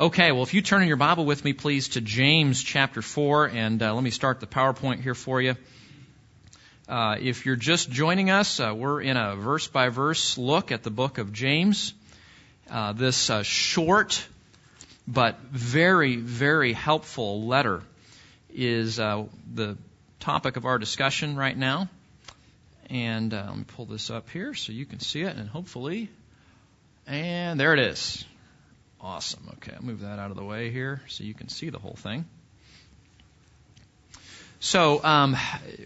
Okay, well, if you turn in your Bible with me, please, to James chapter 4, and uh, let me start the PowerPoint here for you. Uh, if you're just joining us, uh, we're in a verse by verse look at the book of James. Uh, this uh, short but very, very helpful letter is uh, the topic of our discussion right now. And let me pull this up here so you can see it, and hopefully, and there it is. Awesome. Okay, I'll move that out of the way here so you can see the whole thing. So um,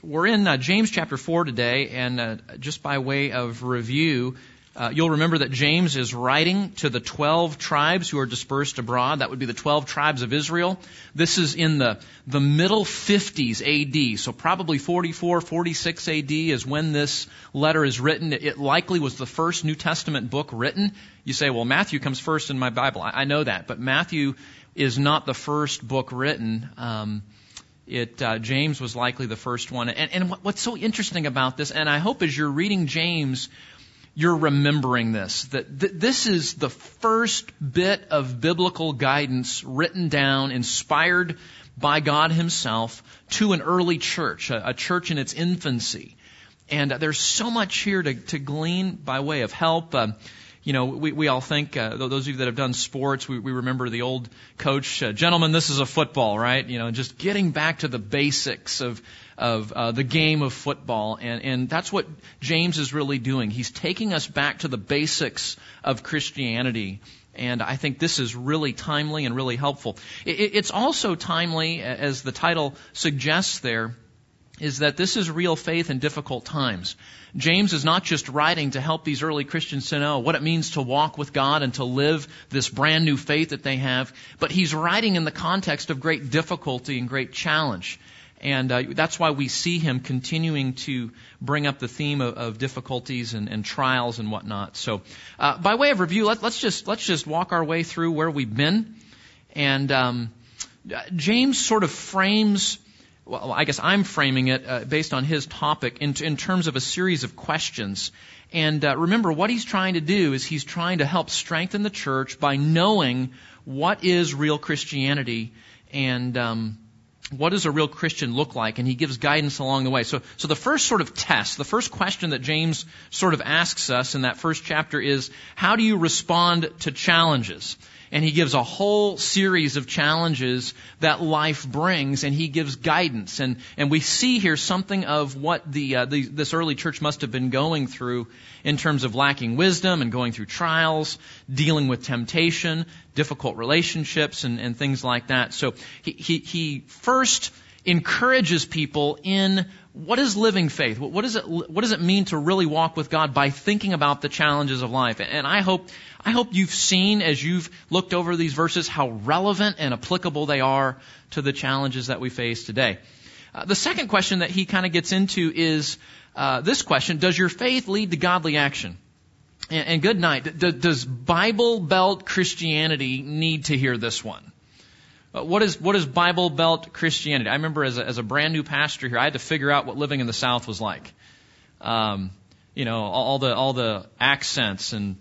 we're in uh, James chapter 4 today, and uh, just by way of review, uh, you'll remember that James is writing to the 12 tribes who are dispersed abroad. That would be the 12 tribes of Israel. This is in the, the middle 50s AD. So probably 44, 46 AD is when this letter is written. It likely was the first New Testament book written. You say, well, Matthew comes first in my Bible. I, I know that. But Matthew is not the first book written. Um, it, uh, James was likely the first one. And, and what's so interesting about this, and I hope as you're reading James, you're remembering this. That th- this is the first bit of biblical guidance written down, inspired by God Himself to an early church, a, a church in its infancy. And uh, there's so much here to, to glean by way of help. Uh, you know, we, we all think, uh, those of you that have done sports, we, we remember the old coach, uh, gentlemen, this is a football, right? You know, just getting back to the basics of, of uh, the game of football. And, and that's what James is really doing. He's taking us back to the basics of Christianity. And I think this is really timely and really helpful. It, it's also timely, as the title suggests there, is that this is real faith in difficult times. James is not just writing to help these early Christians to know what it means to walk with God and to live this brand new faith that they have, but he's writing in the context of great difficulty and great challenge. And uh, that's why we see him continuing to bring up the theme of, of difficulties and, and, trials and whatnot. So, uh, by way of review, let, us just let's just walk our way through where we've been. And um, James sort of frames, well, I guess I'm framing it uh, based on his topic in, in, terms of a series of questions. And uh, remember, what he's trying to do is he's trying to help strengthen the church by knowing what is real Christianity and um, what does a real Christian look like? And he gives guidance along the way. So, so the first sort of test, the first question that James sort of asks us in that first chapter is, how do you respond to challenges? And he gives a whole series of challenges that life brings, and he gives guidance. And, and we see here something of what the, uh, the, this early church must have been going through in terms of lacking wisdom and going through trials, dealing with temptation, difficult relationships, and, and things like that. So he, he, he first encourages people in what is living faith? What does it, what does it mean to really walk with God by thinking about the challenges of life? And I hope, I hope you've seen as you've looked over these verses how relevant and applicable they are to the challenges that we face today. Uh, the second question that he kind of gets into is uh, this question: Does your faith lead to godly action? And, and good night. D- does Bible Belt Christianity need to hear this one? Uh, what is what is Bible Belt Christianity? I remember as a, as a brand new pastor here, I had to figure out what living in the South was like. Um, you know, all, all the all the accents and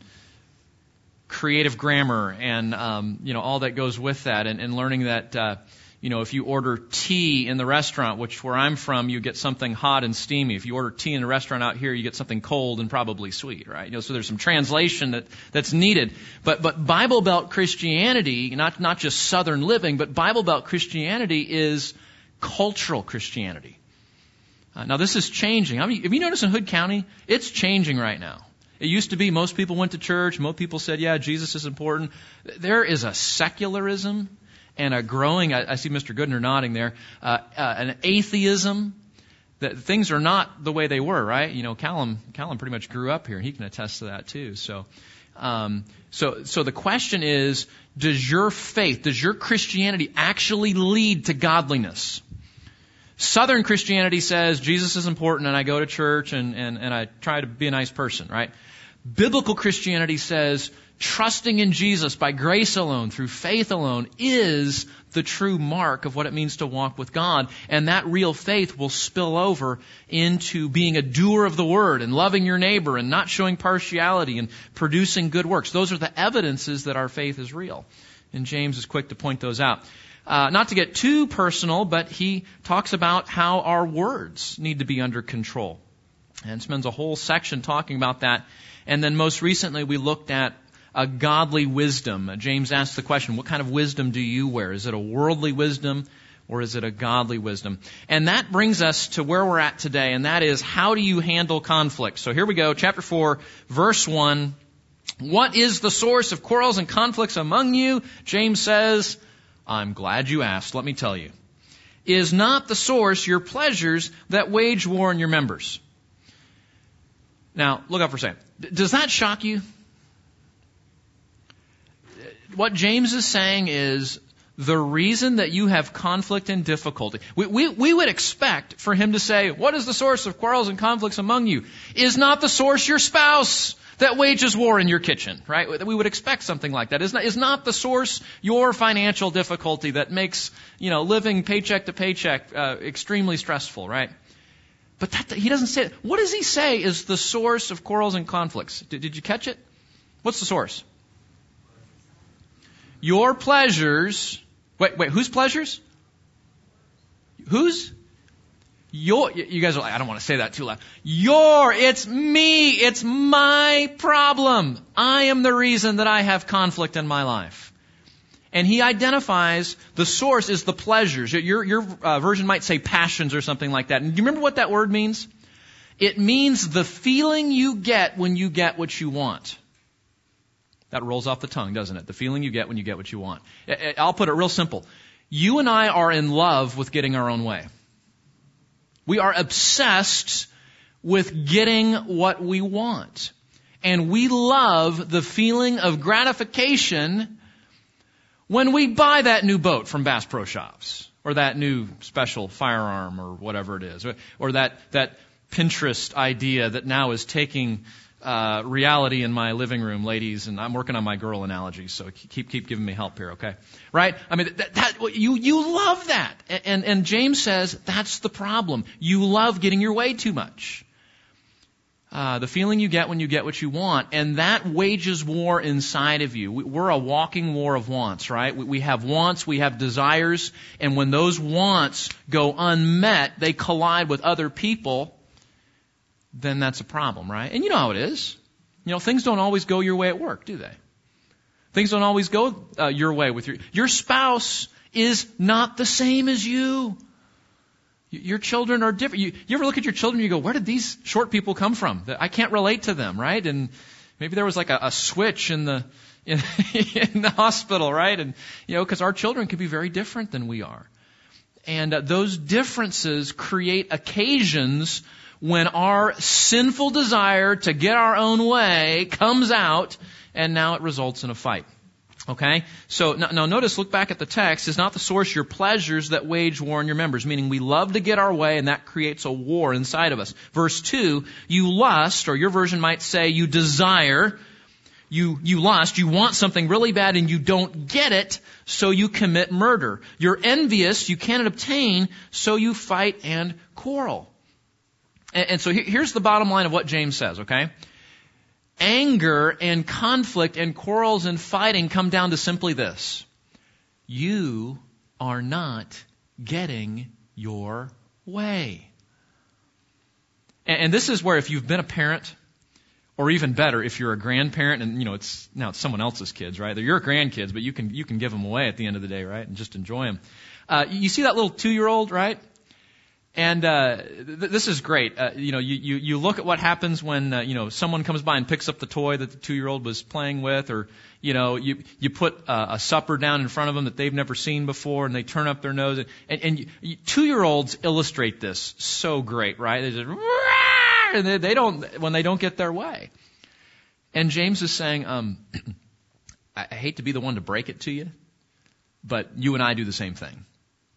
creative grammar and um, you know all that goes with that, and, and learning that. Uh, you know, if you order tea in the restaurant, which where I'm from, you get something hot and steamy. If you order tea in a restaurant out here, you get something cold and probably sweet, right? You know, so there's some translation that, that's needed. But, but Bible Belt Christianity, not, not just Southern living, but Bible Belt Christianity is cultural Christianity. Uh, now this is changing. I mean, have you noticed in Hood County? It's changing right now. It used to be most people went to church, most people said, yeah, Jesus is important. There is a secularism and a growing, I, I see Mr. Goodner nodding there, uh, uh, an atheism that things are not the way they were, right? You know, Callum, Callum pretty much grew up here. He can attest to that too. So, um, so, so the question is, does your faith, does your Christianity actually lead to godliness? Southern Christianity says Jesus is important and I go to church and, and, and I try to be a nice person, right? Biblical Christianity says trusting in Jesus by grace alone, through faith alone, is the true mark of what it means to walk with God. And that real faith will spill over into being a doer of the word and loving your neighbor and not showing partiality and producing good works. Those are the evidences that our faith is real. And James is quick to point those out. Uh, not to get too personal, but he talks about how our words need to be under control. And spends a whole section talking about that. And then most recently we looked at a godly wisdom. James asked the question, what kind of wisdom do you wear? Is it a worldly wisdom or is it a godly wisdom? And that brings us to where we're at today, and that is how do you handle conflict? So here we go, chapter 4, verse 1. What is the source of quarrels and conflicts among you? James says, I'm glad you asked, let me tell you. Is not the source your pleasures that wage war in your members? Now, look up for a second. Does that shock you? What James is saying is the reason that you have conflict and difficulty. We, we, we would expect for him to say, What is the source of quarrels and conflicts among you? Is not the source your spouse that wages war in your kitchen, right? We would expect something like that. Is not, is not the source your financial difficulty that makes, you know, living paycheck to paycheck uh, extremely stressful, right? But that, he doesn't say it. What does he say is the source of quarrels and conflicts? Did, did you catch it? What's the source? Your pleasures. Wait, wait, whose pleasures? Whose? Your, you guys are like, I don't want to say that too loud. Your, it's me, it's my problem. I am the reason that I have conflict in my life. And he identifies the source is the pleasures. Your, your uh, version might say passions or something like that. And do you remember what that word means? It means the feeling you get when you get what you want. That rolls off the tongue, doesn't it? The feeling you get when you get what you want. I'll put it real simple. You and I are in love with getting our own way. We are obsessed with getting what we want. And we love the feeling of gratification when we buy that new boat from Bass Pro Shops, or that new special firearm, or whatever it is, or that, that Pinterest idea that now is taking uh, reality in my living room, ladies, and I'm working on my girl analogy, so keep keep giving me help here, okay? Right? I mean, that, that you you love that, and and James says that's the problem. You love getting your way too much. Uh, the feeling you get when you get what you want, and that wages war inside of you. We're a walking war of wants, right? We have wants, we have desires, and when those wants go unmet, they collide with other people then that's a problem, right? And you know how it is. You know, things don't always go your way at work, do they? Things don't always go uh, your way with your your spouse is not the same as you. Your children are different. You, you ever look at your children and you go, where did these short people come from? I can't relate to them, right? And maybe there was like a, a switch in the in, in, the hospital, right? And you know, because our children can be very different than we are, and uh, those differences create occasions when our sinful desire to get our own way comes out and now it results in a fight. Okay? So now, now, notice, look back at the text, is not the source your pleasures that wage war in your members, meaning we love to get our way and that creates a war inside of us. Verse 2, you lust, or your version might say you desire, you, you lust, you want something really bad and you don't get it, so you commit murder. You're envious, you cannot obtain, so you fight and quarrel. And, and so here's the bottom line of what James says, okay? Anger and conflict and quarrels and fighting come down to simply this. You are not getting your way. And, and this is where if you've been a parent, or even better, if you're a grandparent and you know it's now it's someone else's kids, right? They're your grandkids, but you can you can give them away at the end of the day, right? And just enjoy them. Uh, you see that little two year old, right? And uh, th- this is great. Uh, you know, you, you, you look at what happens when uh, you know someone comes by and picks up the toy that the two-year-old was playing with, or you know, you you put uh, a supper down in front of them that they've never seen before, and they turn up their nose. And, and, and you, two-year-olds illustrate this so great, right? They just and they, they don't when they don't get their way. And James is saying, um, I hate to be the one to break it to you, but you and I do the same thing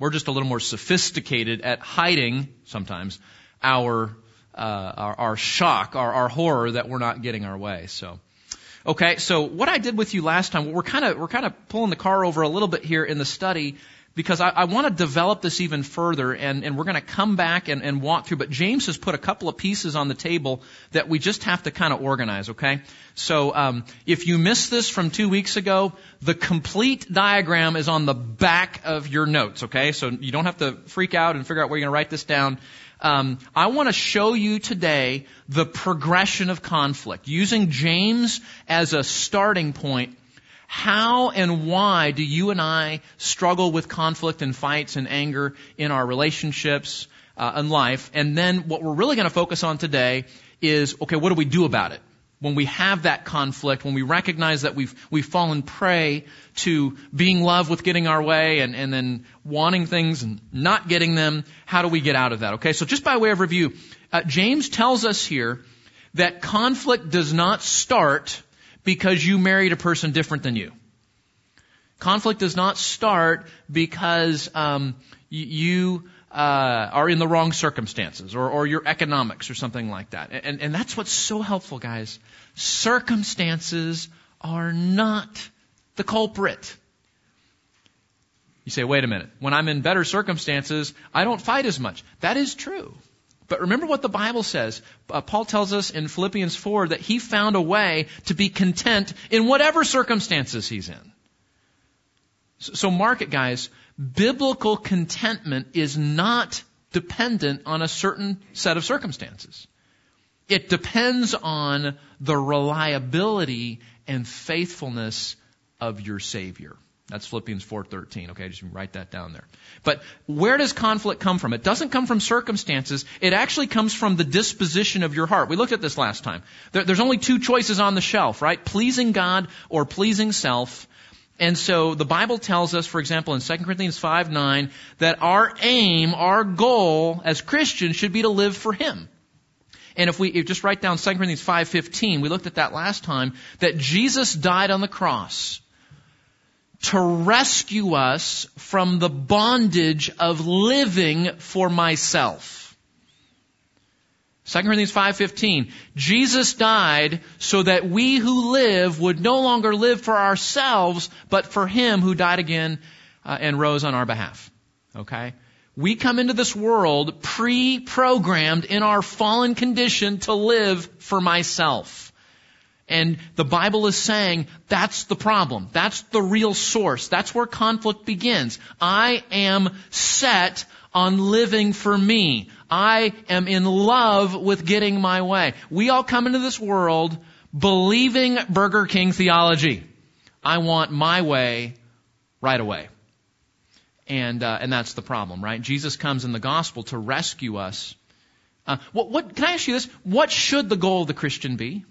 we're just a little more sophisticated at hiding sometimes our uh, our, our shock, our, our horror that we're not getting our way. So, okay. So what I did with you last time, we're kind of we're kind of pulling the car over a little bit here in the study because I, I want to develop this even further, and, and we're going to come back and, and walk through. But James has put a couple of pieces on the table that we just have to kind of organize, okay? So um, if you missed this from two weeks ago, the complete diagram is on the back of your notes, okay? So you don't have to freak out and figure out where you're going to write this down. Um, I want to show you today the progression of conflict using James as a starting point how and why do you and I struggle with conflict and fights and anger in our relationships uh, and life? And then what we're really going to focus on today is, okay, what do we do about it? When we have that conflict, when we recognize that we've, we've fallen prey to being loved with getting our way and, and then wanting things and not getting them, how do we get out of that? Okay, so just by way of review, uh, James tells us here that conflict does not start because you married a person different than you. Conflict does not start because um, you uh, are in the wrong circumstances or, or your economics or something like that. And, and that's what's so helpful, guys. Circumstances are not the culprit. You say, wait a minute. When I'm in better circumstances, I don't fight as much. That is true. But remember what the Bible says. Uh, Paul tells us in Philippians 4 that he found a way to be content in whatever circumstances he's in. So, so mark it, guys. Biblical contentment is not dependent on a certain set of circumstances. It depends on the reliability and faithfulness of your Savior. That's Philippians 4:13. Okay, just write that down there. But where does conflict come from? It doesn't come from circumstances. It actually comes from the disposition of your heart. We looked at this last time. There, there's only two choices on the shelf, right? Pleasing God or pleasing self. And so the Bible tells us, for example, in 2 Corinthians 5 9, that our aim, our goal as Christians should be to live for Him. And if we if just write down 2 Corinthians 5:15, we looked at that last time, that Jesus died on the cross to rescue us from the bondage of living for myself. 2 Corinthians 5:15 Jesus died so that we who live would no longer live for ourselves but for him who died again uh, and rose on our behalf. Okay? We come into this world pre-programmed in our fallen condition to live for myself. And the Bible is saying that's the problem. That's the real source. That's where conflict begins. I am set on living for me. I am in love with getting my way. We all come into this world believing Burger King theology. I want my way right away. And, uh, and that's the problem, right? Jesus comes in the gospel to rescue us. Uh, what, what, can I ask you this? What should the goal of the Christian be?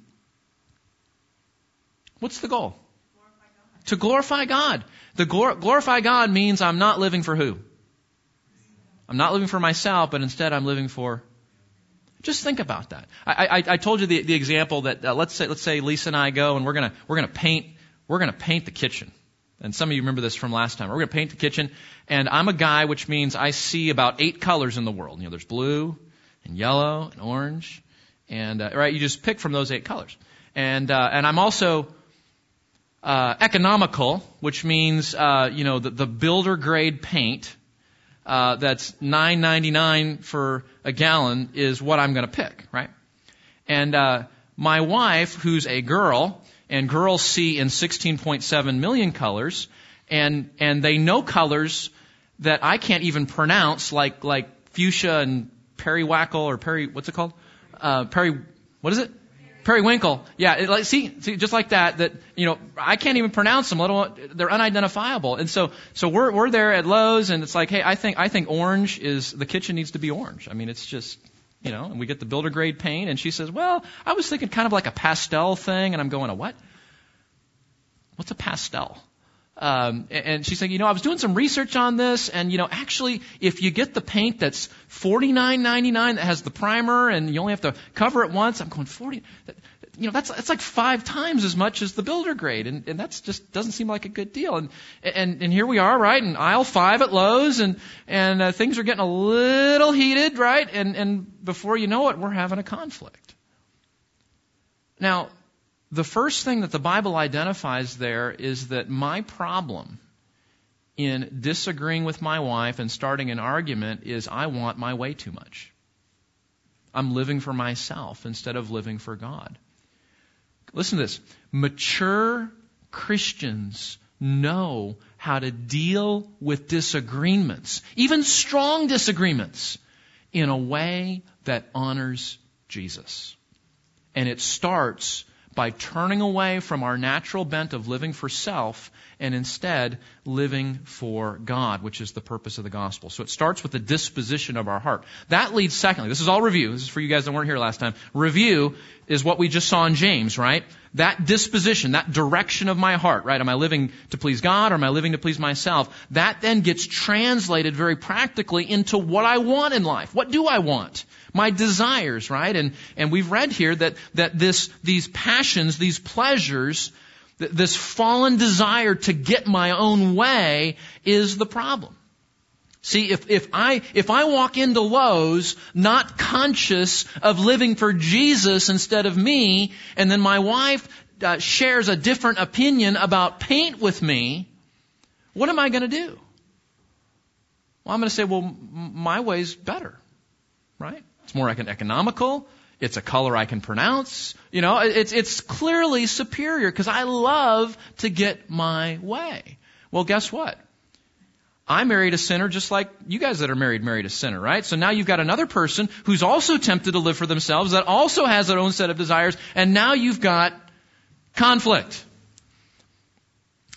What's the goal? Glorify to glorify God. The glor- glorify God means I'm not living for who? I'm not living for myself, but instead I'm living for. Just think about that. I, I, I told you the, the example that uh, let's say let's say Lisa and I go and we're gonna we're gonna paint we're gonna paint the kitchen. And some of you remember this from last time. We're to paint the kitchen, and I'm a guy, which means I see about eight colors in the world. You know, there's blue, and yellow, and orange, and uh, right. You just pick from those eight colors. And uh, and I'm also uh, economical, which means uh, you know the, the builder grade paint uh, that's nine ninety nine for a gallon is what I'm going to pick, right? And uh, my wife, who's a girl, and girls see in 16.7 million colors, and and they know colors that I can't even pronounce, like like fuchsia and periwinkle or peri what's it called? Uh, peri what is it? Periwinkle. Yeah, it, like, see, see, just like that, that, you know, I can't even pronounce them, let alone, they're unidentifiable. And so, so we're, we're there at Lowe's and it's like, hey, I think, I think orange is, the kitchen needs to be orange. I mean, it's just, you know, and we get the builder grade paint and she says, well, I was thinking kind of like a pastel thing and I'm going, a what? What's a pastel? Um, and she's saying, you know, I was doing some research on this, and you know, actually, if you get the paint that's forty nine ninety nine that has the primer, and you only have to cover it once, I'm going forty. You know, that's that's like five times as much as the builder grade, and, and that's just doesn't seem like a good deal. And and and here we are, right, in aisle five at Lowe's, and and uh, things are getting a little heated, right, and and before you know it, we're having a conflict. Now, the first thing that the Bible identifies there is that my problem in disagreeing with my wife and starting an argument is I want my way too much. I'm living for myself instead of living for God. Listen to this. Mature Christians know how to deal with disagreements, even strong disagreements, in a way that honors Jesus. And it starts by turning away from our natural bent of living for self and instead living for God, which is the purpose of the gospel. So it starts with the disposition of our heart. That leads secondly, this is all review. This is for you guys that weren't here last time. Review is what we just saw in James, right? That disposition, that direction of my heart, right? Am I living to please God or am I living to please myself? That then gets translated very practically into what I want in life. What do I want? My desires, right? And, and we've read here that, that this, these passions, these pleasures, this fallen desire to get my own way is the problem. See, if, if I, if I walk into Lowe's not conscious of living for Jesus instead of me, and then my wife uh, shares a different opinion about paint with me, what am I going to do? Well, I'm going to say, well, my way's better, right? It's more economical. It's a color I can pronounce. You know, it's, it's clearly superior because I love to get my way. Well, guess what? I married a sinner just like you guys that are married married a sinner, right? So now you've got another person who's also tempted to live for themselves that also has their own set of desires and now you've got conflict.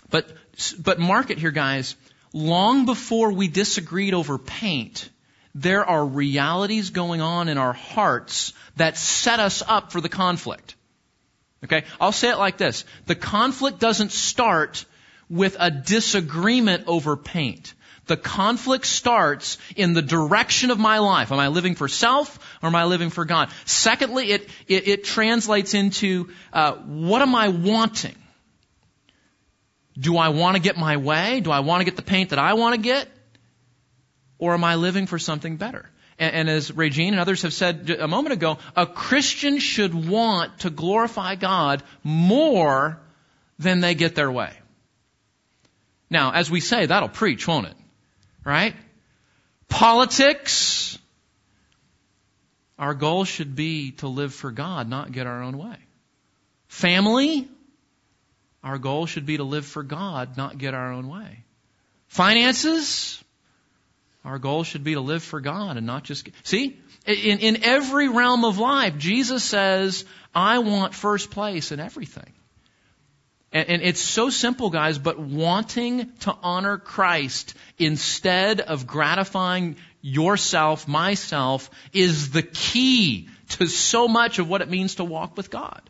But, but mark it here guys, long before we disagreed over paint, there are realities going on in our hearts that set us up for the conflict. Okay? I'll say it like this. The conflict doesn't start with a disagreement over paint. The conflict starts in the direction of my life. Am I living for self or am I living for God? Secondly, it, it, it translates into uh, what am I wanting? Do I want to get my way? Do I want to get the paint that I want to get? Or am I living for something better? And, and as Regine and others have said a moment ago, a Christian should want to glorify God more than they get their way. Now, as we say, that'll preach, won't it? Right? Politics. Our goal should be to live for God, not get our own way. Family. Our goal should be to live for God, not get our own way. Finances. Our goal should be to live for God and not just, see? In, in every realm of life, Jesus says, I want first place in everything. And, and it's so simple, guys, but wanting to honor Christ instead of gratifying yourself, myself, is the key to so much of what it means to walk with God.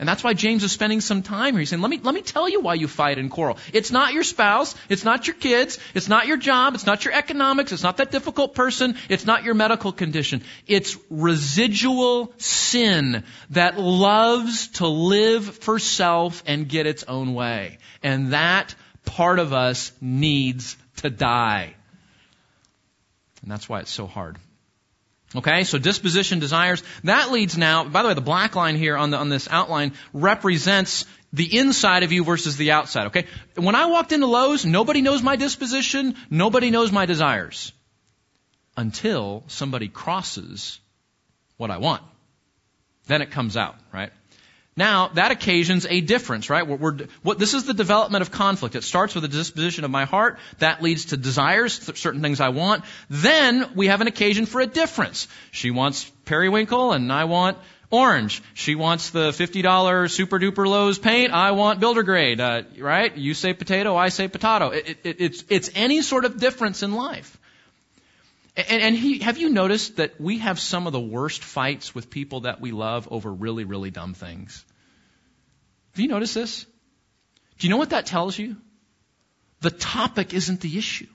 And that's why James is spending some time here. He's saying, let me, let me tell you why you fight and quarrel. It's not your spouse. It's not your kids. It's not your job. It's not your economics. It's not that difficult person. It's not your medical condition. It's residual sin that loves to live for self and get its own way. And that part of us needs to die. And that's why it's so hard. Okay, so disposition, desires. That leads now, by the way, the black line here on, the, on this outline represents the inside of you versus the outside, okay? When I walked into Lowe's, nobody knows my disposition, nobody knows my desires. Until somebody crosses what I want. Then it comes out, right? Now, that occasions a difference, right? We're, we're, what, this is the development of conflict. It starts with the disposition of my heart. That leads to desires, certain things I want. Then we have an occasion for a difference. She wants periwinkle and I want orange. She wants the $50 super duper Lowe's paint. I want builder grade, uh, right? You say potato, I say potato. It, it, it's, it's any sort of difference in life. And, and he, have you noticed that we have some of the worst fights with people that we love over really, really dumb things? Have you noticed this? Do you know what that tells you? The topic isn't the issue.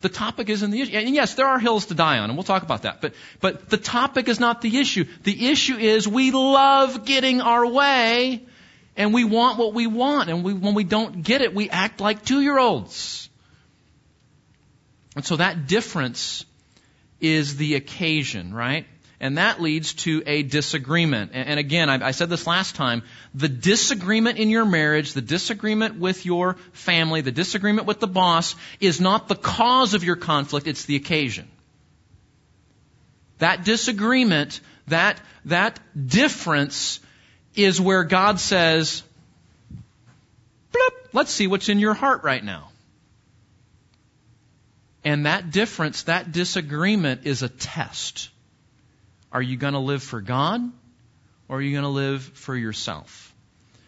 The topic isn't the issue. And yes, there are hills to die on, and we'll talk about that. But, but the topic is not the issue. The issue is we love getting our way, and we want what we want. And we, when we don't get it, we act like two year olds. And so that difference is the occasion, right? And that leads to a disagreement. And, again, I, I said this last time, the disagreement in your marriage, the disagreement with your family, the disagreement with the boss is not the cause of your conflict, it's the occasion. That disagreement, that, that difference is where God says, let's see what's in your heart right now. And that difference, that disagreement is a test. Are you going to live for God or are you going to live for yourself?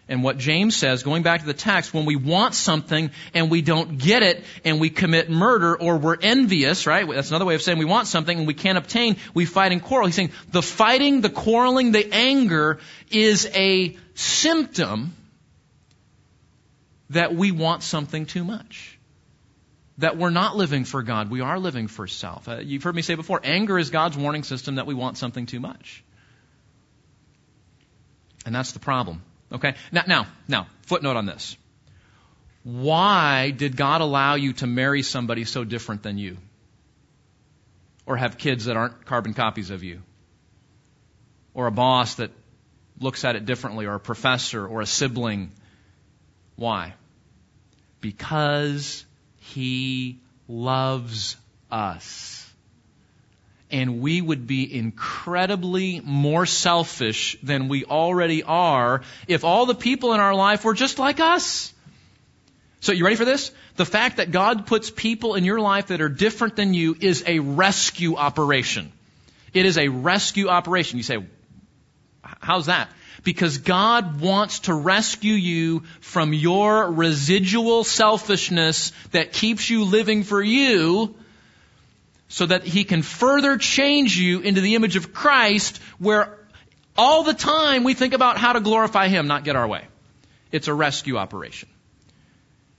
And what James says, going back to the text, when we want something and we don't get it and we commit murder or we're envious, right? That's another way of saying we want something and we can't obtain, we fight and quarrel. He's saying the fighting, the quarreling, the anger is a symptom that we want something too much. That we're not living for God, we are living for self. Uh, you've heard me say before, anger is God's warning system that we want something too much. And that's the problem. Okay? Now, now, now, footnote on this. Why did God allow you to marry somebody so different than you? Or have kids that aren't carbon copies of you? Or a boss that looks at it differently, or a professor, or a sibling? Why? Because He loves us and we would be incredibly more selfish than we already are if all the people in our life were just like us. So you ready for this? The fact that God puts people in your life that are different than you is a rescue operation. It is a rescue operation. You say, how's that? Because God wants to rescue you from your residual selfishness that keeps you living for you so that he can further change you into the image of Christ where all the time we think about how to glorify him, not get our way. It's a rescue operation.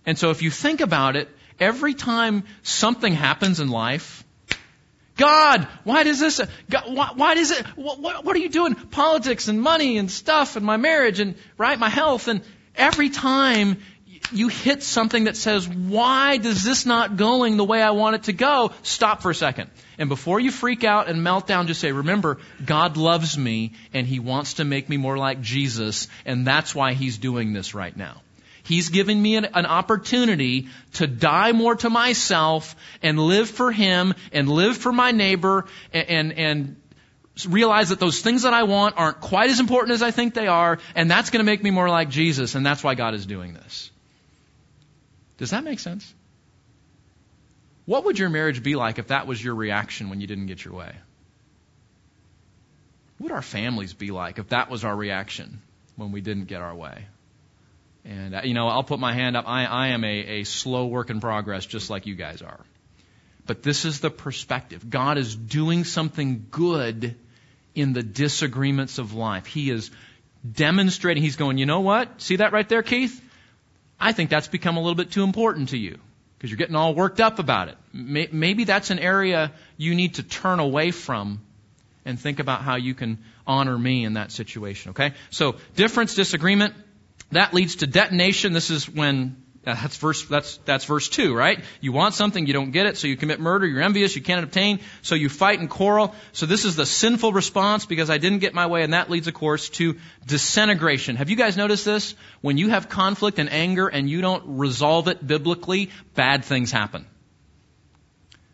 And so if you think about it, every time something happens in life, God, why does this, God, why, why does it, what, what, what are you doing? Politics and money and stuff and my marriage and, right, my health and every time you hit something that says, why does this not going the way I want it to go? Stop for a second. And before you freak out and melt down, just say, remember, God loves me and He wants to make me more like Jesus and that's why He's doing this right now. He's giving me an, an, opportunity to die more to myself and live for Him and live for my neighbor and, and, and realize that those things that I want aren't quite as important as I think they are, and that's going to make me more like Jesus, and that's why God is doing this. Does that make sense? What would your marriage be like if that was your reaction when you didn't get your way? What would our families be like if that was our reaction when we didn't get our way? And, uh, you know, I'll put my hand up. I, I am a, a slow work in progress, just like you guys are. But this is the perspective. God is doing something good in the disagreements of life. He is demonstrating, He's going, you know what? See that right there, Keith? I think that's become a little bit too important to you because you're getting all worked up about it. Maybe that's an area you need to turn away from and think about how you can honor me in that situation, okay? So, difference, disagreement, that leads to detonation. This is when uh, that's verse, that's, that's verse 2, right? You want something, you don't get it, so you commit murder, you're envious, you can't obtain, so you fight and quarrel. So this is the sinful response because I didn't get my way, and that leads, of course, to disintegration. Have you guys noticed this? When you have conflict and anger and you don't resolve it biblically, bad things happen.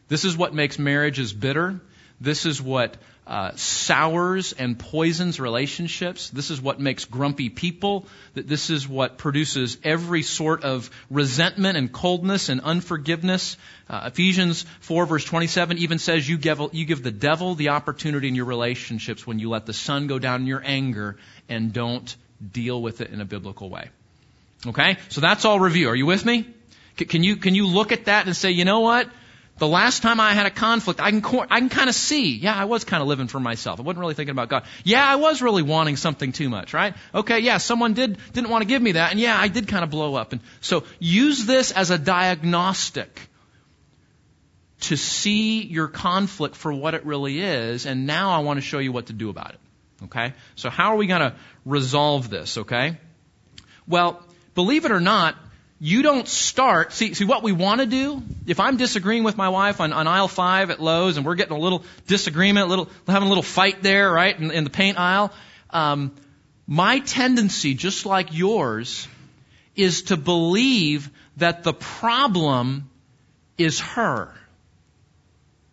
This is what makes marriages bitter. This is what uh, sours and poisons relationships. This is what makes grumpy people. This is what produces every sort of resentment and coldness and unforgiveness. Uh, Ephesians 4 verse 27 even says you give, you give the devil the opportunity in your relationships when you let the sun go down in your anger and don't deal with it in a biblical way. Okay? So that's all review. Are you with me? Can you, can you look at that and say, you know what? The last time I had a conflict, I can, I can kind of see, yeah, I was kind of living for myself. I wasn't really thinking about God. Yeah, I was really wanting something too much, right? Okay, yeah, someone did, didn't want to give me that, and yeah, I did kind of blow up. And so use this as a diagnostic to see your conflict for what it really is, and now I want to show you what to do about it. Okay? So how are we going to resolve this, okay? Well, believe it or not, you don't start, see, see what we want to do? If I'm disagreeing with my wife on, on aisle five at Lowe's and we're getting a little disagreement, a little, having a little fight there, right, in, in the paint aisle, um, my tendency, just like yours, is to believe that the problem is her.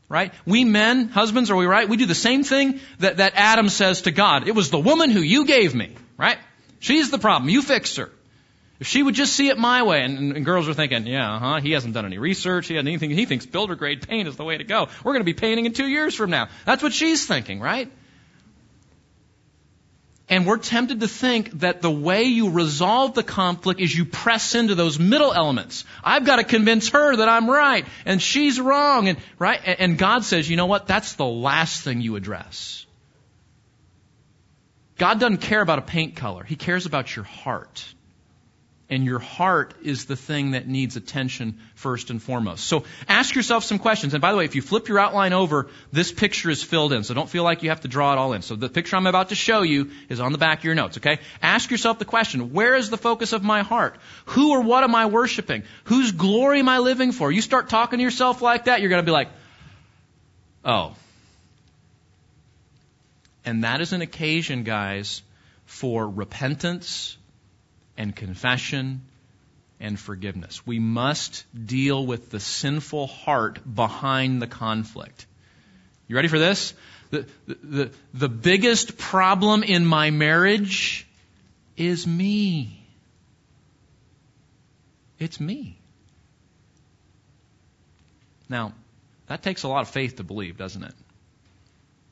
Right? We men, husbands, are we right? We do the same thing that, that Adam says to God. It was the woman who you gave me, right? She's the problem. You fixed her. If she would just see it my way, and, and girls are thinking, yeah, huh? He hasn't done any research. He hasn't anything. He thinks builder grade paint is the way to go. We're going to be painting in two years from now. That's what she's thinking, right? And we're tempted to think that the way you resolve the conflict is you press into those middle elements. I've got to convince her that I'm right and she's wrong and right and God says, "You know what? That's the last thing you address." God doesn't care about a paint color. He cares about your heart and your heart is the thing that needs attention first and foremost. So ask yourself some questions. And by the way, if you flip your outline over, this picture is filled in. So don't feel like you have to draw it all in. So the picture I'm about to show you is on the back of your notes, okay? Ask yourself the question, where is the focus of my heart? Who or what am I worshiping? Whose glory am I living for? You start talking to yourself like that, you're going to be like, oh. And that is an occasion, guys, for repentance and confession and forgiveness. We must deal with the sinful heart behind the conflict. You ready for this? The, the, the, biggest problem in my marriage is me. It's me. Now, that takes a lot of faith to believe, doesn't it?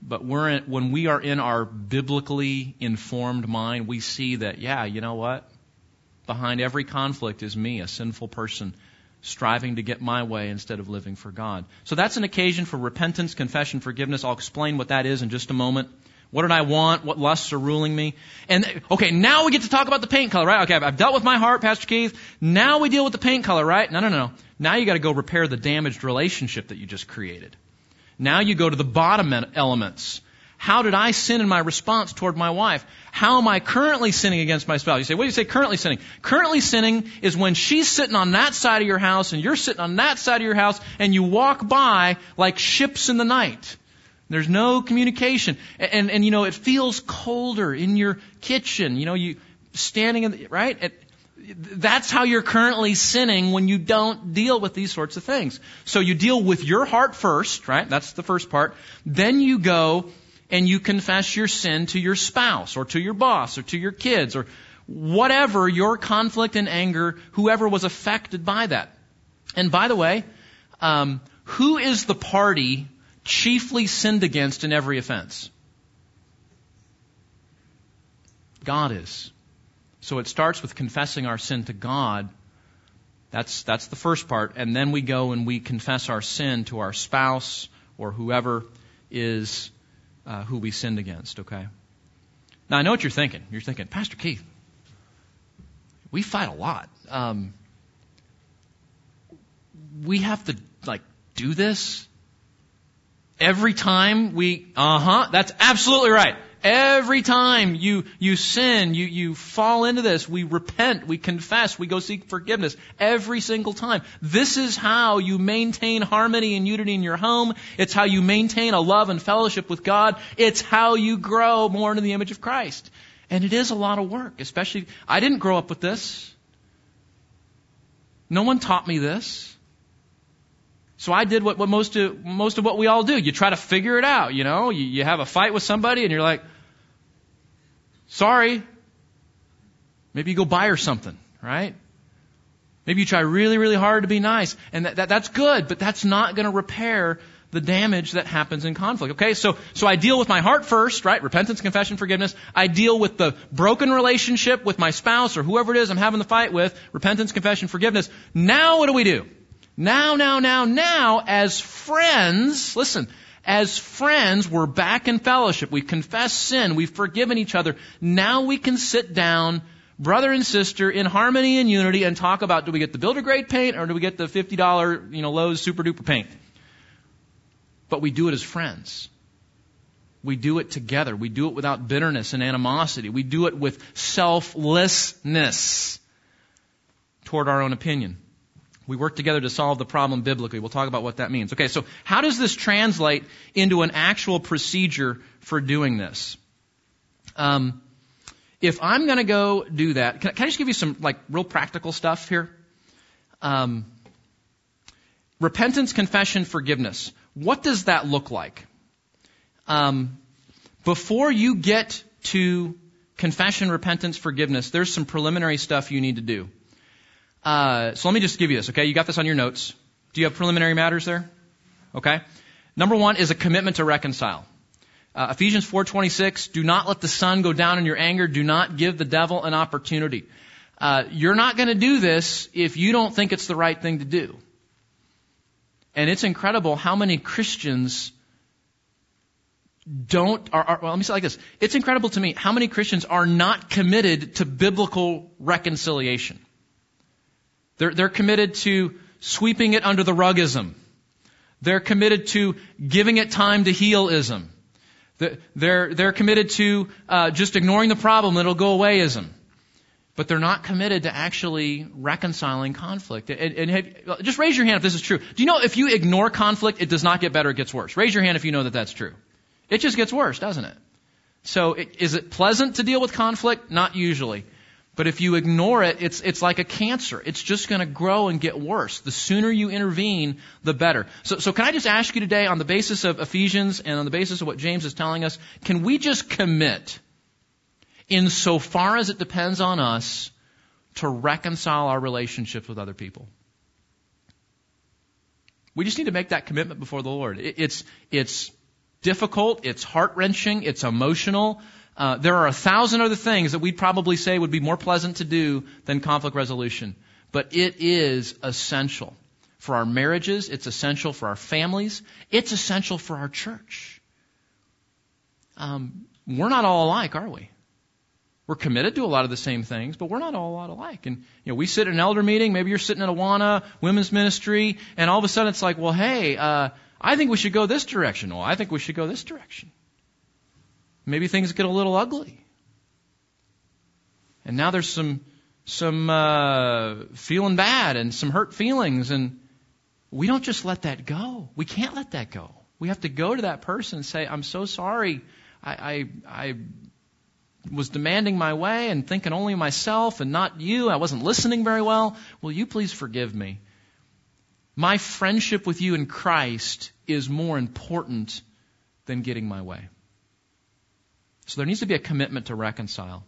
But we're in, when we are in our biblically informed mind, we see that, yeah, you know what? Behind every conflict is me, a sinful person, striving to get my way instead of living for God. So that's an occasion for repentance, confession, forgiveness. I'll explain what that is in just a moment. What did I want? What lusts are ruling me? And, okay, now we get to talk about the paint color, right? Okay, I've dealt with my heart, Pastor Keith. Now we deal with the paint color, right? No, no, no. Now you gotta go repair the damaged relationship that you just created. Now you go to the bottom elements. How did I sin in my response toward my wife? How am I currently sinning against my spouse? You say, what do you say currently sinning? Currently sinning is when she's sitting on that side of your house and you're sitting on that side of your house and you walk by like ships in the night. There's no communication. And, and, and you know, it feels colder in your kitchen. You know, you standing in the, right? It, that's how you're currently sinning when you don't deal with these sorts of things. So you deal with your heart first, right? That's the first part. Then you go and you confess your sin to your spouse or to your boss or to your kids or whatever your conflict and anger, whoever was affected by that. And by the way, um, who is the party chiefly sinned against in every offense? God is. So it starts with confessing our sin to God. That's, that's the first part. And then we go and we confess our sin to our spouse or whoever is uh, who we sinned against, okay? Now, I know what you're thinking. You're thinking, Pastor Keith, we fight a lot. Um, we have to, like, do this every time we, uh huh, that's absolutely right. Every time you, you sin, you, you fall into this, we repent, we confess, we go seek forgiveness. Every single time. This is how you maintain harmony and unity in your home. It's how you maintain a love and fellowship with God. It's how you grow more into the image of Christ. And it is a lot of work, especially, I didn't grow up with this. No one taught me this. So I did what, what most of most of what we all do. You try to figure it out, you know. You, you have a fight with somebody, and you're like, Sorry. Maybe you go buy her something, right? Maybe you try really, really hard to be nice. And that, that that's good, but that's not going to repair the damage that happens in conflict. Okay, so, so I deal with my heart first, right? Repentance, confession, forgiveness. I deal with the broken relationship with my spouse or whoever it is I'm having the fight with. Repentance, confession, forgiveness. Now what do we do? Now, now, now, now, as friends, listen, as friends, we're back in fellowship. We've confessed sin. We've forgiven each other. Now we can sit down, brother and sister, in harmony and unity and talk about do we get the builder grade paint or do we get the $50, you know, Lowe's super duper paint? But we do it as friends. We do it together. We do it without bitterness and animosity. We do it with selflessness. toward our own opinion. We work together to solve the problem biblically. We'll talk about what that means. Okay, so how does this translate into an actual procedure for doing this? Um, if I'm going to go do that, can, can, I just give you some like real practical stuff here? Um, repentance, confession, forgiveness. What does that look like? Um, before you get to confession, repentance, forgiveness, there's some preliminary stuff you need to do. Uh, so let me just give you this, okay? You got this on your notes. Do you have preliminary matters there? Okay. Number one is a commitment to reconcile. Uh, Ephesians 4:26. Do not let the sun go down in your anger. Do not give the devil an opportunity. Uh, you're not going to do this if you don't think it's the right thing to do. And it's incredible how many Christians don't, are, are, well, let me say it like this. It's incredible to me how many Christians are not committed to biblical reconciliation. They're, they're committed to sweeping it under the rugism. They're committed to giving it time to healism. They're, they're committed to uh, just ignoring the problem it'll go awayism. But they're not committed to actually reconciling conflict. And, and have, just raise your hand if this is true. Do you know if you ignore conflict, it does not get better, it gets worse? Raise your hand if you know that that's true. It just gets worse, doesn't it? So it, is it pleasant to deal with conflict? Not usually. But if you ignore it, it's, it's like a cancer. It's just going to grow and get worse. The sooner you intervene, the better. So, so can I just ask you today, on the basis of Ephesians and on the basis of what James is telling us, can we just commit, insofar as it depends on us, to reconcile our relationships with other people? We just need to make that commitment before the Lord. It, it's, it's difficult, it's heart wrenching, it's emotional. Uh, there are a thousand other things that we'd probably say would be more pleasant to do than conflict resolution. But it is essential for our marriages, it's essential for our families, it's essential for our church. Um, we're not all alike, are we? We're committed to a lot of the same things, but we're not all a lot alike. And you know, we sit in an elder meeting. Maybe you're sitting in at Awana women's ministry, and all of a sudden it's like, well, hey, uh, I think we should go this direction. Well, I think we should go this direction. Maybe things get a little ugly. And now there's some some uh, feeling bad and some hurt feelings, and we don't just let that go. We can't let that go. We have to go to that person and say, "I'm so sorry. I, I, I was demanding my way and thinking only of myself and not you. I wasn't listening very well. Will you please forgive me? My friendship with you in Christ is more important than getting my way." So there needs to be a commitment to reconcile.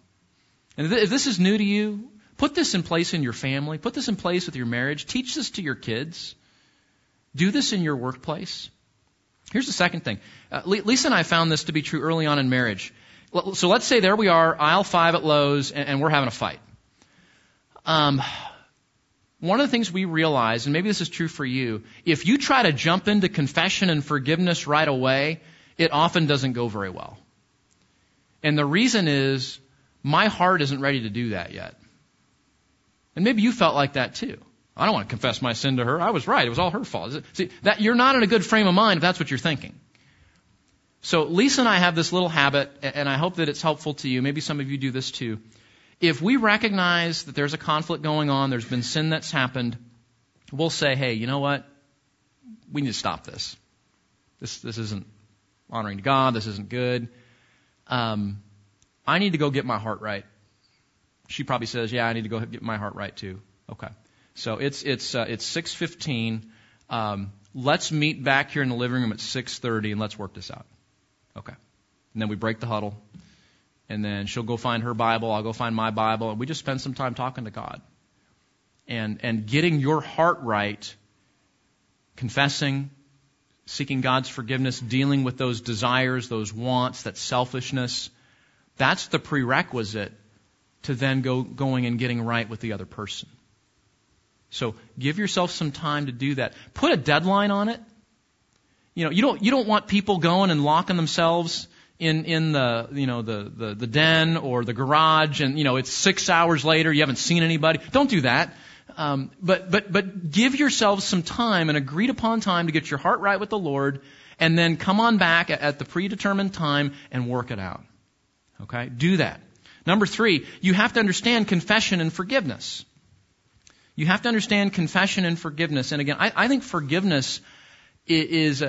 And if this is new to you, put this in place in your family. Put this in place with your marriage. Teach this to your kids. Do this in your workplace. Here's the second thing. Uh, Lisa and I found this to be true early on in marriage. So let's say there we are, aisle five at Lowe's, and, and we're having a fight. Um, one of the things we realize, and maybe this is true for you, if you try to jump into confession and forgiveness right away, it often doesn't go very well. And the reason is my heart isn't ready to do that yet. And maybe you felt like that too. I don't want to confess my sin to her. I was right. It was all her fault. See, that you're not in a good frame of mind if that's what you're thinking. So Lisa and I have this little habit, and I hope that it's helpful to you. Maybe some of you do this too. If we recognize that there's a conflict going on, there's been sin that's happened, we'll say, hey, you know what? We need to stop this. This, this isn't honoring to God. This isn't good um, I need to go get my heart right. She probably says, yeah, I need to go get my heart right too. Okay. So it's, it's, uh, it's 6.15. Um, let's meet back here in the living room at 6.30 and let's work this out. Okay. And then we break the huddle. And then she'll go find her Bible. I'll go find my Bible. And we just spend some time talking to God. And, and getting your heart right, confessing, seeking God's forgiveness, dealing with those desires, those wants, that selfishness. That's the prerequisite to then go going and getting right with the other person. So give yourself some time to do that. Put a deadline on it. You know, you don't you don't want people going and locking themselves in in the you know the, the the den or the garage and you know it's six hours later you haven't seen anybody. Don't do that. Um, but but but give yourselves some time, an agreed upon time, to get your heart right with the Lord, and then come on back at, at the predetermined time and work it out. Okay, do that. Number three, you have to understand confession and forgiveness. You have to understand confession and forgiveness. And again, I, I think forgiveness is,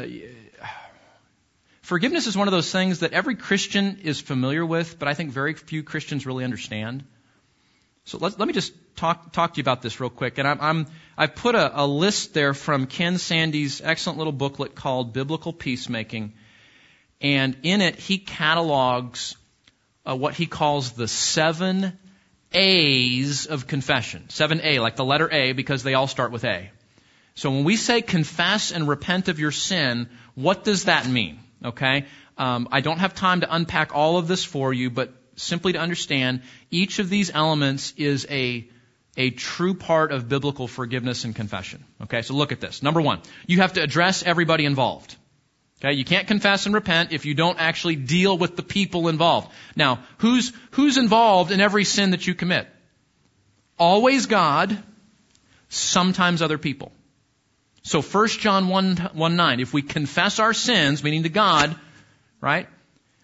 forgiveness is one of those things that every Christian is familiar with, but I think very few Christians really understand. So let, let me just talk, talk to you about this real quick. And I'm, I'm, I've put a, a list there from Ken Sande's excellent little booklet called Biblical Peacemaking. And in it, he catalogs uh, what he calls the seven A's of confession. Seven A, like the letter A, because they all start with A. So when we say confess and repent of your sin, what does that mean? Okay? Um, I don't have time to unpack all of this for you, but simply to understand, each of these elements is a a true part of biblical forgiveness and confession. Okay, so look at this. Number one, you have to address everybody involved. Okay, you can't confess and repent if you don't actually deal with the people involved. Now, who's, who's involved in every sin that you commit? Always God, sometimes other people. So 1 John 1, 1 9, if we confess our sins, meaning to God, right?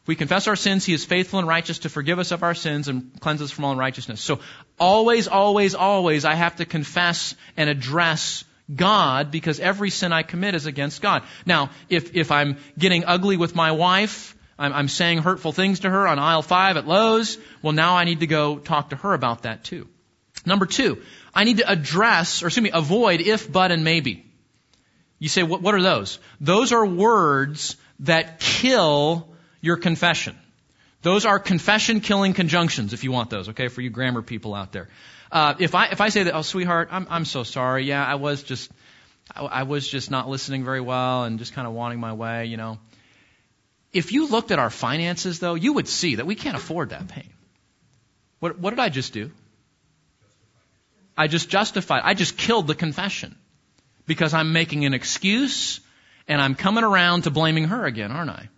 If we confess our sins, He is faithful and righteous to forgive us of our sins and cleanse us from all unrighteousness. So always, always, always, I have to confess and address God because every sin I commit is against God. Now, if, if I'm getting ugly with my wife, I'm, I'm saying hurtful things to her on aisle five at Lowe's, well now I need to go talk to her about that too. Number two, I need to address, or excuse me, avoid if, but, and maybe. You say, what, what are those? Those are words that kill your confession. Those are confession killing conjunctions, if you want those, okay, for you grammar people out there. Uh, if I if I say that, oh sweetheart, I'm I'm so sorry. Yeah, I was just I, I was just not listening very well and just kind of wanting my way, you know. If you looked at our finances, though, you would see that we can't afford that pain. What what did I just do? I just justified. I just killed the confession because I'm making an excuse and I'm coming around to blaming her again, aren't I?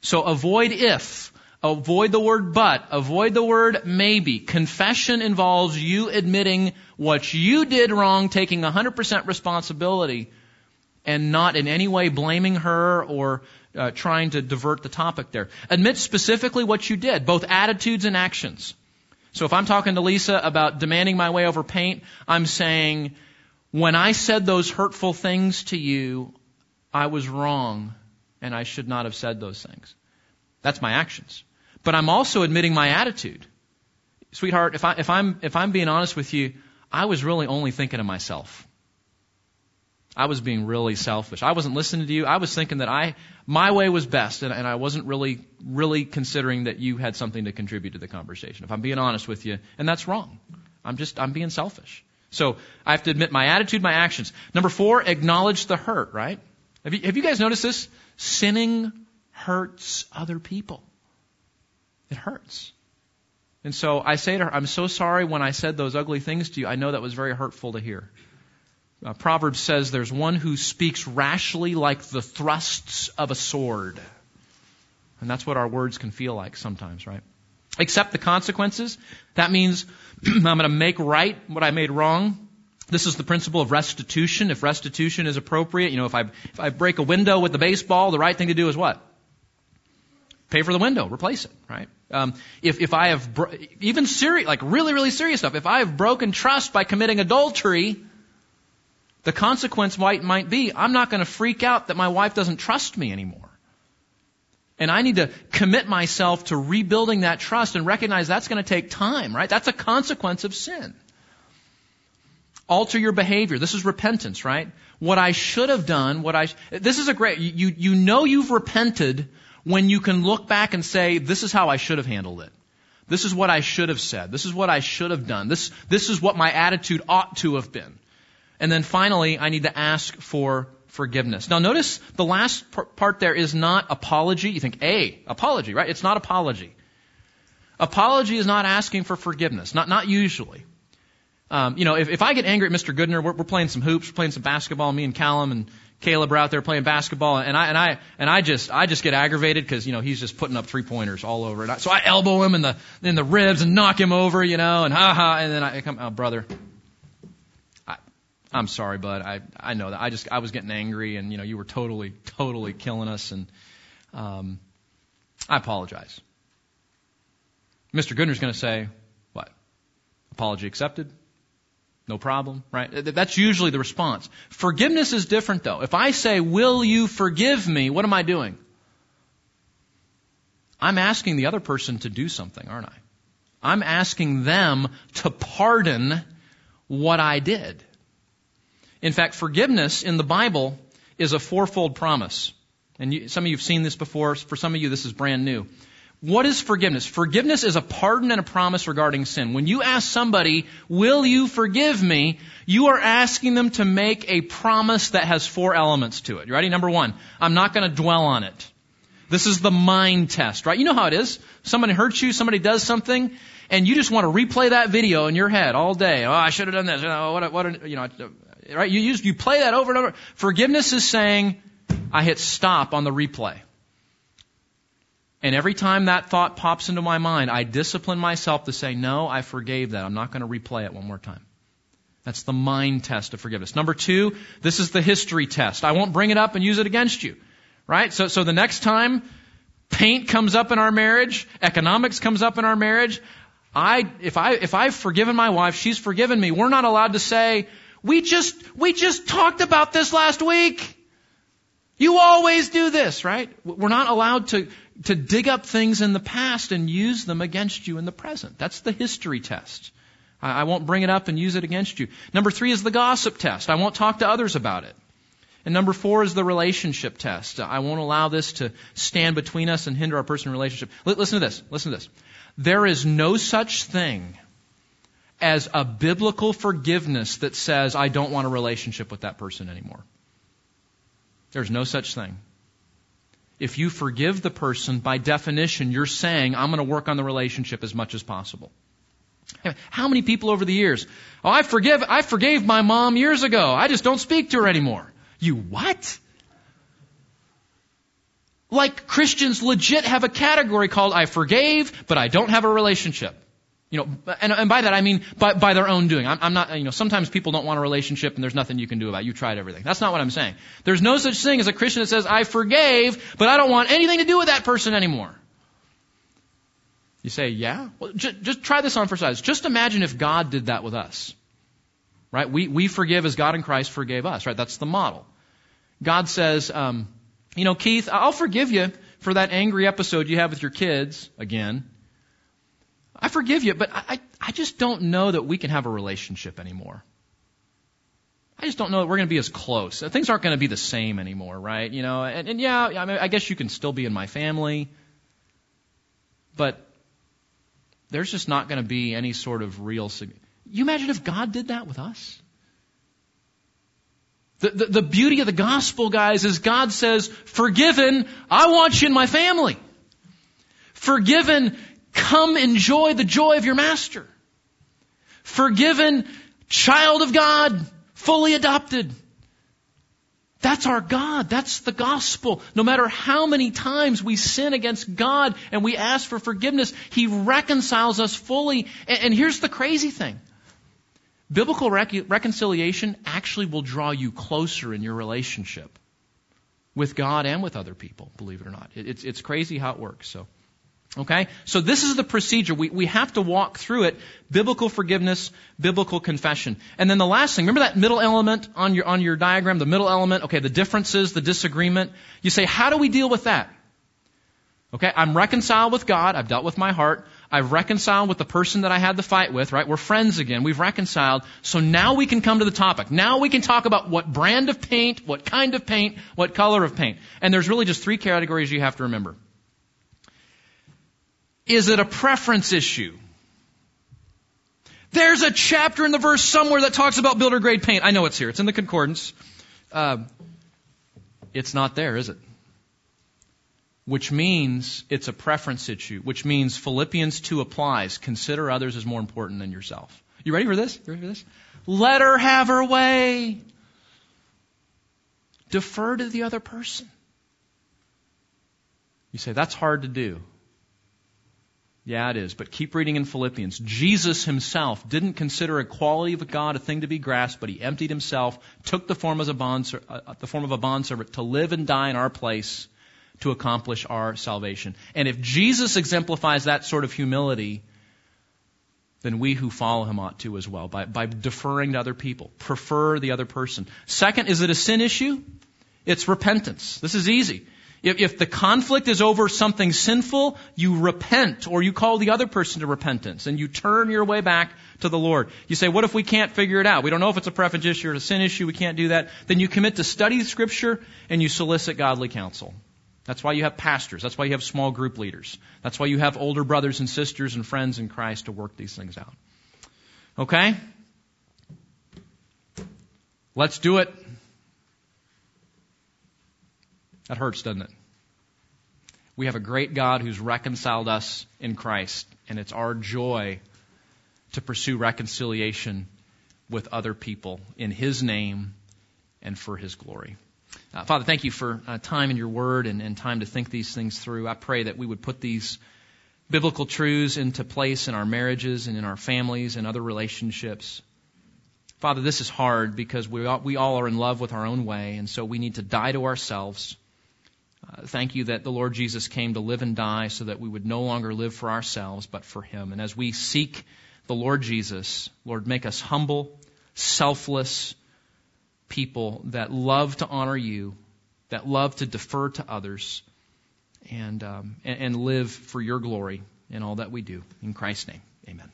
So avoid if. Avoid the word but. Avoid the word maybe. Confession involves you admitting what you did wrong, taking 100% responsibility, and not in any way blaming her or uh, trying to divert the topic there. Admit specifically what you did, both attitudes and actions. So if I'm talking to Lisa about demanding my way over paint, I'm saying, when I said those hurtful things to you, I was wrong and I should not have said those things. That's my actions. But I'm also admitting my attitude. Sweetheart, if, I, if, I'm, if I'm being honest with you, I was really only thinking of myself. I was being really selfish. I wasn't listening to you. I was thinking that I, my way was best, and, and I wasn't really, really considering that you had something to contribute to the conversation. If I'm being honest with you, and that's wrong. I'm just, I'm being selfish. So I have to admit my attitude, my actions. Number four, acknowledge the hurt, right? Have you, have you guys noticed this? Sinning hurts other people. It hurts. And so I say to her, I'm so sorry when I said those ugly things to you. I know that was very hurtful to hear. Uh, Proverbs says there's one who speaks rashly like the thrusts of a sword. And that's what our words can feel like sometimes, right? Accept the consequences. That means I'm going to make right what I made wrong. This is the principle of restitution. If restitution is appropriate, you know, if I, if I break a window with the baseball, the right thing to do is what? Pay for the window, replace it, right? Um, if, if I have, bro- even serious, like really, really serious stuff, if I have broken trust by committing adultery, the consequence might, might be I'm not going to freak out that my wife doesn't trust me anymore. And I need to commit myself to rebuilding that trust and recognize that's going to take time, right? That's a consequence of sin. Alter your behavior. This is repentance, right? What I should have done, what I, this is a great, you, you know you've repented when you can look back and say, this is how I should have handled it. This is what I should have said. This is what I should have done. This, this is what my attitude ought to have been. And then finally, I need to ask for forgiveness. Now notice the last part there is not apology. You think, A, apology, right? It's not apology. Apology is not asking for forgiveness. Not, not usually. Um, you know, if, if I get angry at Mr. Goodner, we're, we're playing some hoops, we're playing some basketball, me and Callum and Caleb are out there playing basketball, and I and I and I just I just get aggravated because you know he's just putting up three pointers all over, and I, so I elbow him in the in the ribs and knock him over, you know, and ha ha, and then I come, oh brother, I, I'm sorry, bud, I I know that I just I was getting angry, and you know you were totally totally killing us, and um, I apologize. Mr. Goodner's going to say, what? Apology accepted. No problem, right? That's usually the response. Forgiveness is different though. If I say, will you forgive me? What am I doing? I'm asking the other person to do something, aren't I? I'm asking them to pardon what I did. In fact, forgiveness in the Bible is a fourfold promise. And you, some of you have seen this before. For some of you, this is brand new. What is forgiveness? Forgiveness is a pardon and a promise regarding sin. When you ask somebody, will you forgive me? You are asking them to make a promise that has four elements to it. You ready? Number one, I'm not going to dwell on it. This is the mind test, right? You know how it is. Somebody hurts you, somebody does something, and you just want to replay that video in your head all day. Oh, I should have done this. Oh, what, what, you know, right? You use, you play that over and over. Forgiveness is saying, I hit stop on the replay. And every time that thought pops into my mind, I discipline myself to say, no, I forgave that. I'm not going to replay it one more time. That's the mind test of forgiveness. Number two, this is the history test. I won't bring it up and use it against you. Right? So, so the next time paint comes up in our marriage, economics comes up in our marriage, I, if I, if I've forgiven my wife, she's forgiven me, we're not allowed to say, we just, we just talked about this last week. You always do this, right? We're not allowed to, to dig up things in the past and use them against you in the present. That's the history test. I, I won't bring it up and use it against you. Number three is the gossip test. I won't talk to others about it. And number four is the relationship test. I won't allow this to stand between us and hinder our personal relationship. Listen to this. Listen to this. There is no such thing as a biblical forgiveness that says, I don't want a relationship with that person anymore. There's no such thing. If you forgive the person, by definition, you're saying, I'm going to work on the relationship as much as possible. How many people over the years? Oh, I forgive, I forgave my mom years ago. I just don't speak to her anymore. You what? Like Christians legit have a category called I forgave, but I don't have a relationship. You know, and, and by that I mean by, by their own doing. I'm, I'm, not, you know, sometimes people don't want a relationship and there's nothing you can do about it. You tried everything. That's not what I'm saying. There's no such thing as a Christian that says, I forgave, but I don't want anything to do with that person anymore. You say, yeah? Well, just, just try this on for size. Just imagine if God did that with us. Right? We, we forgive as God in Christ forgave us, right? That's the model. God says, um, you know, Keith, I'll forgive you for that angry episode you had with your kids again. I forgive you, but I, I just don't know that we can have a relationship anymore. I just don't know that we're going to be as close. Things aren't going to be the same anymore, right? You know, and, and yeah, I, mean, I guess you can still be in my family, but there's just not going to be any sort of real. You imagine if God did that with us? The, the, the, beauty of the gospel, guys, is God says, forgiven, I want you in my family. Forgiven, come enjoy the joy of your master. Forgiven, child of God, fully adopted. That's our God. That's the gospel. No matter how many times we sin against God and we ask for forgiveness, He reconciles us fully. And, here's the crazy thing. Biblical rec- reconciliation actually will draw you closer in your relationship with God and with other people, believe it or not. It, it's, it's crazy how it works. So, okay? So this is the procedure. We, we have to walk through it. Biblical forgiveness, biblical confession. And then the last thing, remember that middle element on your, on your diagram, the middle element? Okay, the differences, the disagreement. You say, how do we deal with that? Okay, I'm reconciled with God. I've dealt with my heart. I've reconciled with the person that I had the fight with, right? We're friends again. We've reconciled. So now we can come to the topic. Now we can talk about what brand of paint, what kind of paint, what color of paint. And there's really just three categories you have to remember. Is it a preference issue? There's a chapter in the verse somewhere that talks about builder grade paint. I know it's here. It's in the concordance. Uh, it's not there, is it? which means it's a preference issue, which means Philippians 2 applies. Consider others as more important than yourself. You ready for this? You ready for this? Let her have her way. Defer to the other person. You say, that's hard to do. Yeah, it is. But keep reading in Philippians. Jesus himself didn't consider equality with God a thing to be grasped, but he emptied himself, took the form, as a bond, uh, the form of a bondservant to live and die in our place to accomplish our salvation. And if Jesus exemplifies that sort of humility, then we who follow him ought to as well, by, by deferring to other people. Prefer the other person. Second, is it a sin issue? It's repentance. This is easy. If, if the conflict is over something sinful, you repent or you call the other person to repentance and you turn your way back to the Lord. You say, what if we can't figure it out? We don't know if it's a preference issue or a sin issue. We can't do that. Then you commit to study Scripture and you solicit godly counsel. That's why you have pastors. That's why you have small group leaders. That's why you have older brothers and sisters and friends in Christ to work these things out. Okay? Let's do it. That hurts, doesn't it? We have a great God who's reconciled us in Christ, and it's our joy to pursue reconciliation with other people in His name and for His glory. Uh, Father, thank you for uh, time in your word and, and time to think these things through. I pray that we would put these biblical truths into place in our marriages and in our families and other relationships. Father, this is hard because we all, we all are in love with our own way, and so we need to die to ourselves. Uh, thank you that the Lord Jesus came to live and die so that we would no longer live for ourselves, but for Him. And as we seek the Lord Jesus, Lord, make us humble, selfless, people that love to honor you, that love to defer to others, and, um, and, and live for your glory in all that we do. In Christ's name, amen.